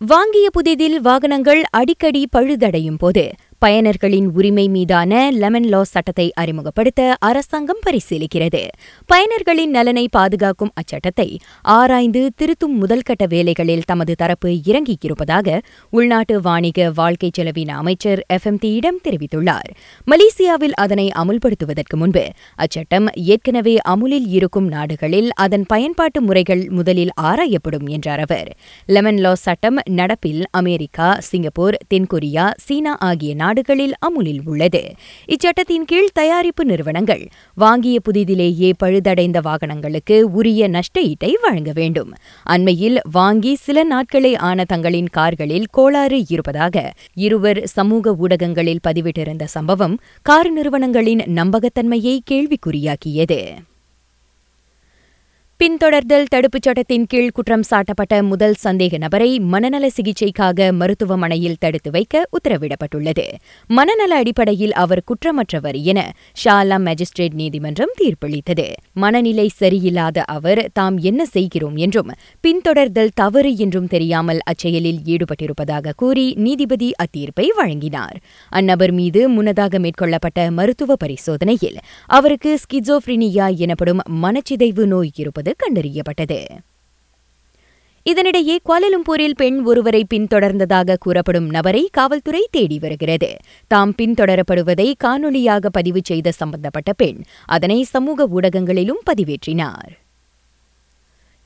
வாங்கிய புதிதில் வாகனங்கள் அடிக்கடி பழுதடையும் போது பயனர்களின் உரிமை மீதான லெமன் லா சட்டத்தை அறிமுகப்படுத்த அரசாங்கம் பரிசீலிக்கிறது. பயனர்களின் நலனை பாதுகாக்கும் அச்சட்டத்தை ஆராய்ந்து திருத்தும் முதல்கட்ட வேலைகளில் தமது தரப்பு இறங்கியிருப்பதாக உள்நாட்டு வாணிக வாழ்க்கை செலவின அமைச்சர் எஃப். எஃப்எம்டியிடம் தெரிவித்துள்ளார். மலேசியாவில் அதனை அமுல்படுத்துவதற்கு முன்பு அச்சட்டம் ஏற்கனவே அமுலில் இருக்கும் நாடுகளில் அதன் பயன்பாட்டு முறைகள் முதலில் ஆராயப்படும் என்றார் அவர். லெமன் லா சட்டம் நடப்பில் அமெரிக்கா சிங்கப்பூர் தென்கொரியா சீனா ஆகிய நாடுகளில் அமுலில் உள்ளது. இச்சட்டத்தின் கீழ் தயாரிப்பு நிறுவனங்கள் வாங்கிய புதிதிலேயே பழுதடைந்த வாகனங்களுக்கு உரிய நஷ்ட ஈட்டை வழங்க வேண்டும். அண்மையில் வாங்கி சில நாட்களே ஆன தங்களின் கார்களில் கோளாறு இருப்பதாக இருவர் சமூக ஊடகங்களில் பதிவிட்டிருந்த சம்பவம் கார் நிறுவனங்களின் நம்பகத்தன்மையை கேள்விக்குறியாக்கியது. பின்தொடர்தல் தடுப்புச் சட்டத்தின் கீழ் குற்றம் சாட்டப்பட்ட முதல் சந்தேக நபரை மனநல சிகிச்சைக்காக மருத்துவமனையில் தடுத்து வைக்க உத்தரவிடப்பட்டுள்ளது. மனநல அடிப்படையில் அவர் குற்றமற்றவர் என ஷாலா மேஜிஸ்ட்ரேட் நீதிமன்றம் தீர்ப்பளித்தது. மனநிலை சரியில்லாத அவர் தாம் என்ன செய்கிறோம் என்றும் பின்தொடர்தல் தவறு என்றும் தெரியாமல் அச்செயலில் ஈடுபட்டிருப்பதாக கூறி நீதிபதி அத்தீர்ப்பை வழங்கினார். அந்நபர் மீது முன்னதாக மேற்கொள்ளப்பட்ட மருத்துவ பரிசோதனையில் அவருக்கு ஸ்கிசோஃப்ரினியா எனப்படும் மனச்சிதைவு நோய் இருப்பது கண்டறியப்பட்டது. இதனிடையே குவாலலும்பூரில் பெண் ஒருவரை பின்தொடர்ந்ததாக கூறப்படும் நபரை காவல்துறை தேடி வருகிறது. தாம் பின்தொடரப்படுவதை காணொலியாக பதிவு செய்த சம்பந்தப்பட்ட பெண் அதனை சமூக ஊடகங்களிலும் பதிவேற்றினார்.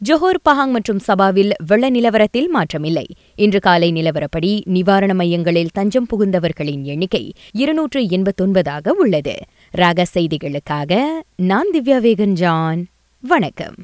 ஜொஹோர் பஹாங் மற்றும் சபாவில் வெள்ள நிலவரத்தில் மாற்றமில்லை. இன்று காலை நிலவரப்படி நிவாரண மையங்களில் தஞ்சம் புகுந்தவர்களின் எண்ணிக்கை இருநூற்று எண்பத்தொன்பதாக உள்ளது. ராக செய்திகளுக்காக நான் திவ்யா வேகன் ஜான் வணக்கம்.